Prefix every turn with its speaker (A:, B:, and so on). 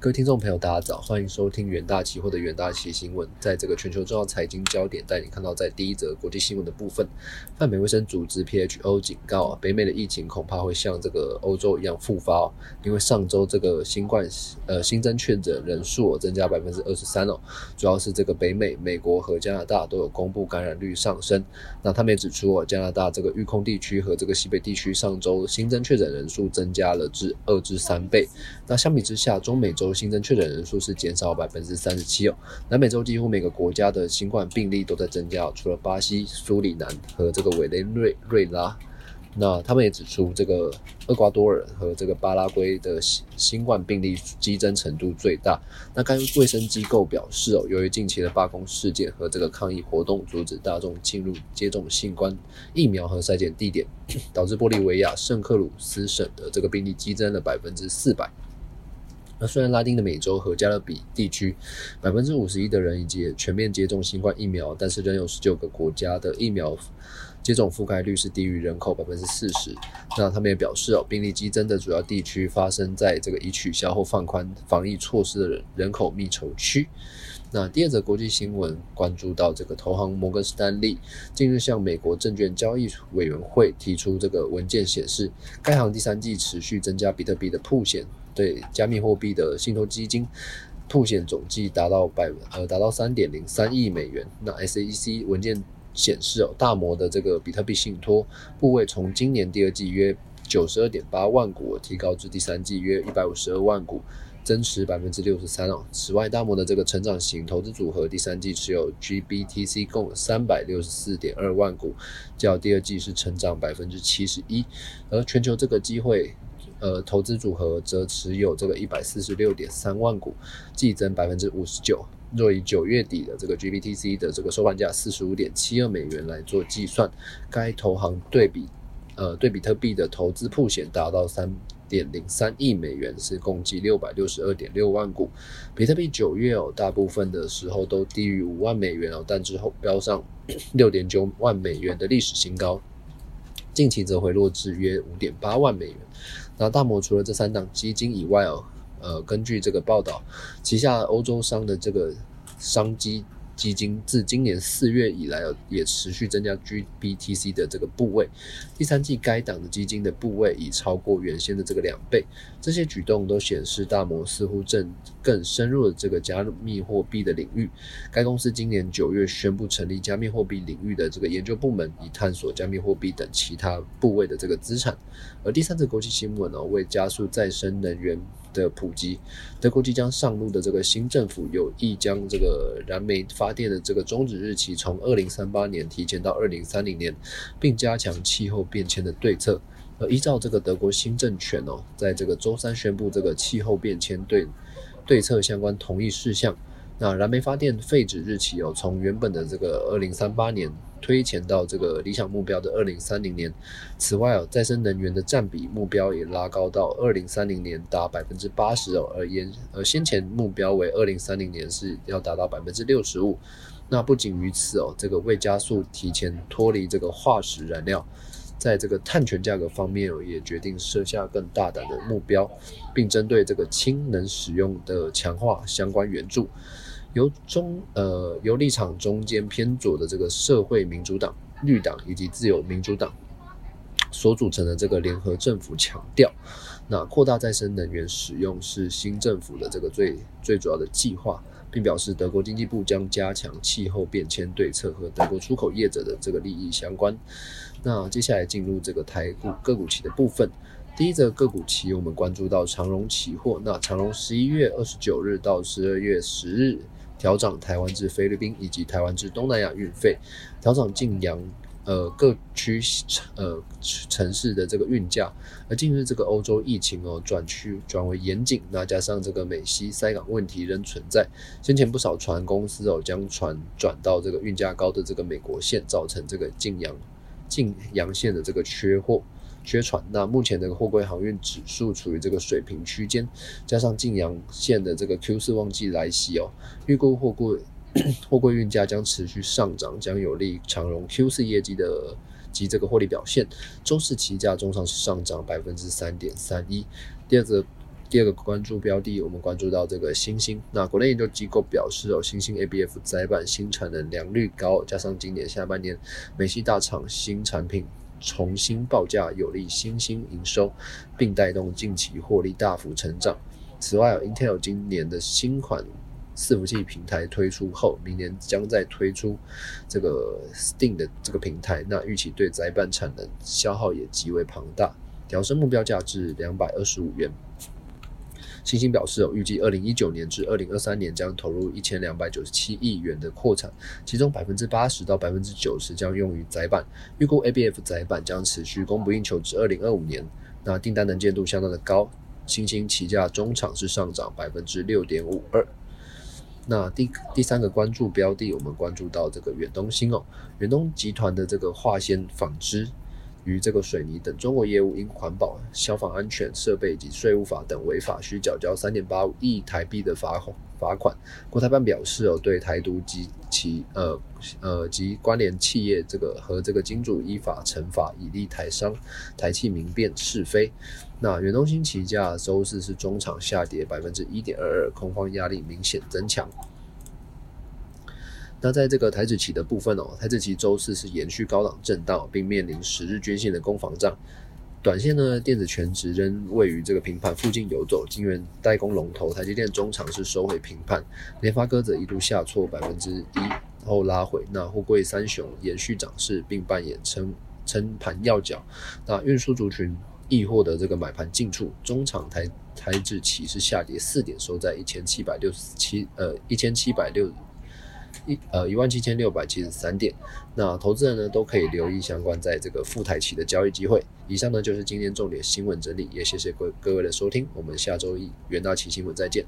A: 各位听众朋友，大家早，欢迎收听元大期货的元大期新闻。在这个全球重要财经焦点，带你看到在第一则国际新闻的部分，泛美卫生组织 （PHO） 警告啊，北美的疫情恐怕会像这个欧洲一样复发哦，因为上周这个新冠呃新增确诊人数增加百分之二十三哦，主要是这个北美、美国和加拿大都有公布感染率上升。那他们也指出哦，加拿大这个预控地区和这个西北地区上周新增确诊人数增加了至二至三倍。那相比之下，中美洲新增确诊人数是减少百分之三十七哦。南美洲几乎每个国家的新冠病例都在增加，除了巴西、苏里南和这个委内瑞瑞拉。那他们也指出，这个厄瓜多尔和这个巴拉圭的新新冠病例激增程度最大。那该卫生机构表示哦，由于近期的罢工事件和这个抗议活动，阻止大众进入接种新冠疫苗和筛检地点，导致玻利维亚圣克鲁斯省的这个病例激增了百分之四百。那虽然拉丁的美洲和加勒比地区百分之五十一的人已经全面接种新冠疫苗，但是仍有十九个国家的疫苗接种覆盖率是低于人口百分之四十。那他们也表示哦，病例激增的主要地区发生在这个已取消或放宽防疫措施的人人口密稠区。那第二则国际新闻关注到这个投行摩根士丹利近日向美国证券交易委员会提出这个文件，显示该行第三季持续增加比特币的铺险。对加密货币的信托基金铺险总计达到百呃达到三点零三亿美元。那 SEC 文件显示哦，大摩的这个比特币信托部位从今年第二季约九十二点八万股提高至第三季约一百五十二万股，增持百分之六十三哦。此外，大摩的这个成长型投资组合第三季持有 GBTC 共三百六十四点二万股，较第二季是成长百分之七十一。而全球这个机会。呃，投资组合则持有这个一百四十六点三万股，季增百分之五十九。若以九月底的这个 GBTC 的这个收盘价四十五点七二美元来做计算，该投行对比呃对比特币的投资铺险达到三点零三亿美元，是共计六百六十二点六万股。比特币九月哦，大部分的时候都低于五万美元哦，但之后飙上六点九万美元的历史新高。近期则回落至约五点八万美元。那大摩除了这三档基金以外哦，呃，根据这个报道，旗下欧洲商的这个商机。基金自今年四月以来，也持续增加 GBTC 的这个部位。第三季该档的基金的部位已超过原先的这个两倍。这些举动都显示大摩似乎正更深入了这个加密货币的领域。该公司今年九月宣布成立加密货币领域的这个研究部门，以探索加密货币等其他部位的这个资产。而第三次国际新闻呢，为加速再生能源。的普及，德国即将上路的这个新政府有意将这个燃煤发电的这个终止日期从二零三八年提前到二零三零年，并加强气候变迁的对策。而依照这个德国新政权哦，在这个周三宣布这个气候变迁对对策相关同意事项。那燃煤发电废止日期哦，从原本的这个二零三八年推前到这个理想目标的二零三零年。此外哦，再生能源的占比目标也拉高到二零三零年达百分之八十哦，而言而先前目标为二零三零年是要达到百分之六十五。那不仅于此哦，这个未加速提前脱离这个化石燃料。在这个碳权价格方面哦，也决定设下更大胆的目标，并针对这个氢能使用的强化相关援助。由中呃由立场中间偏左的这个社会民主党、绿党以及自由民主党所组成的这个联合政府强调，那扩大再生能源使用是新政府的这个最最主要的计划。并表示，德国经济部将加强气候变迁对策和德国出口业者的这个利益相关。那接下来进入这个台股个股期的部分。第一则个股期，我们关注到长荣期货。那长荣十一月二十九日到十二月十日调涨台湾至菲律宾以及台湾至东南亚运费，调涨晋阳。呃，各区呃城市的这个运价，而近日这个欧洲疫情哦转趋转为严谨，那加上这个美西塞港问题仍存在，先前不少船公司哦将船转到这个运价高的这个美国线，造成这个晋阳晋阳线的这个缺货缺船。那目前这个货柜航运指数处于这个水平区间，加上晋阳线的这个 Q 四旺季来袭哦，预估货柜。货柜运价将持续上涨，将有利长荣 Q 四业绩的及这个获利表现。周四期价中上是上涨百分之三点三一。第二个第二个关注标的，我们关注到这个新兴。那国内研究机构表示，哦，新兴 ABF 载板新产能良率高，加上今年下半年美系大厂新产品重新报价，有利新兴营收，并带动近期获利大幅成长。此外，Intel 今年的新款伺服器平台推出后，明年将再推出这个 Steam 的这个平台，那预期对载板产能消耗也极为庞大，调升目标价至两百二十五元。星星表示，哦，预计二零一九年至二零二三年将投入一千两百九十七亿元的扩产，其中百分之八十到百分之九十将用于载板。预估 ABF 载板将持续供不应求至二零二五年。那订单能见度相当的高，新兴起价中场是上涨百分之六点五二。那第第三个关注标的，我们关注到这个远东新哦，远东集团的这个化纤纺织。与这个水泥等中国业务因环保、消防安全设备及税务法等违法，需缴交三点八五亿台币的罚罚款。国台办表示，哦，对台独及其呃呃及关联企业这个和这个金主依法惩罚，以利台商，台企明辨是非。那远东新起价周四是中场下跌百分之一点二二，空方压力明显增强。那在这个台指期的部分哦，台指期周四是延续高档震荡，并面临十日均线的攻防战。短线呢，电子全值仍位于这个平盘附近游走。晶圆代工龙头台积电中场是收回平盘，联发科则一度下挫百分之一后拉回。那货柜三雄延续涨势，并扮演撑撑盘要角。那运输族群亦获得这个买盘进驻，中场台台指期是下跌四点，收在一千七百六十七呃一千七百六。一呃一万七千六百七十三点，那投资人呢都可以留意相关在这个富台期的交易机会。以上呢就是今天重点新闻整理，也谢谢各各位的收听，我们下周一元大旗新闻再见。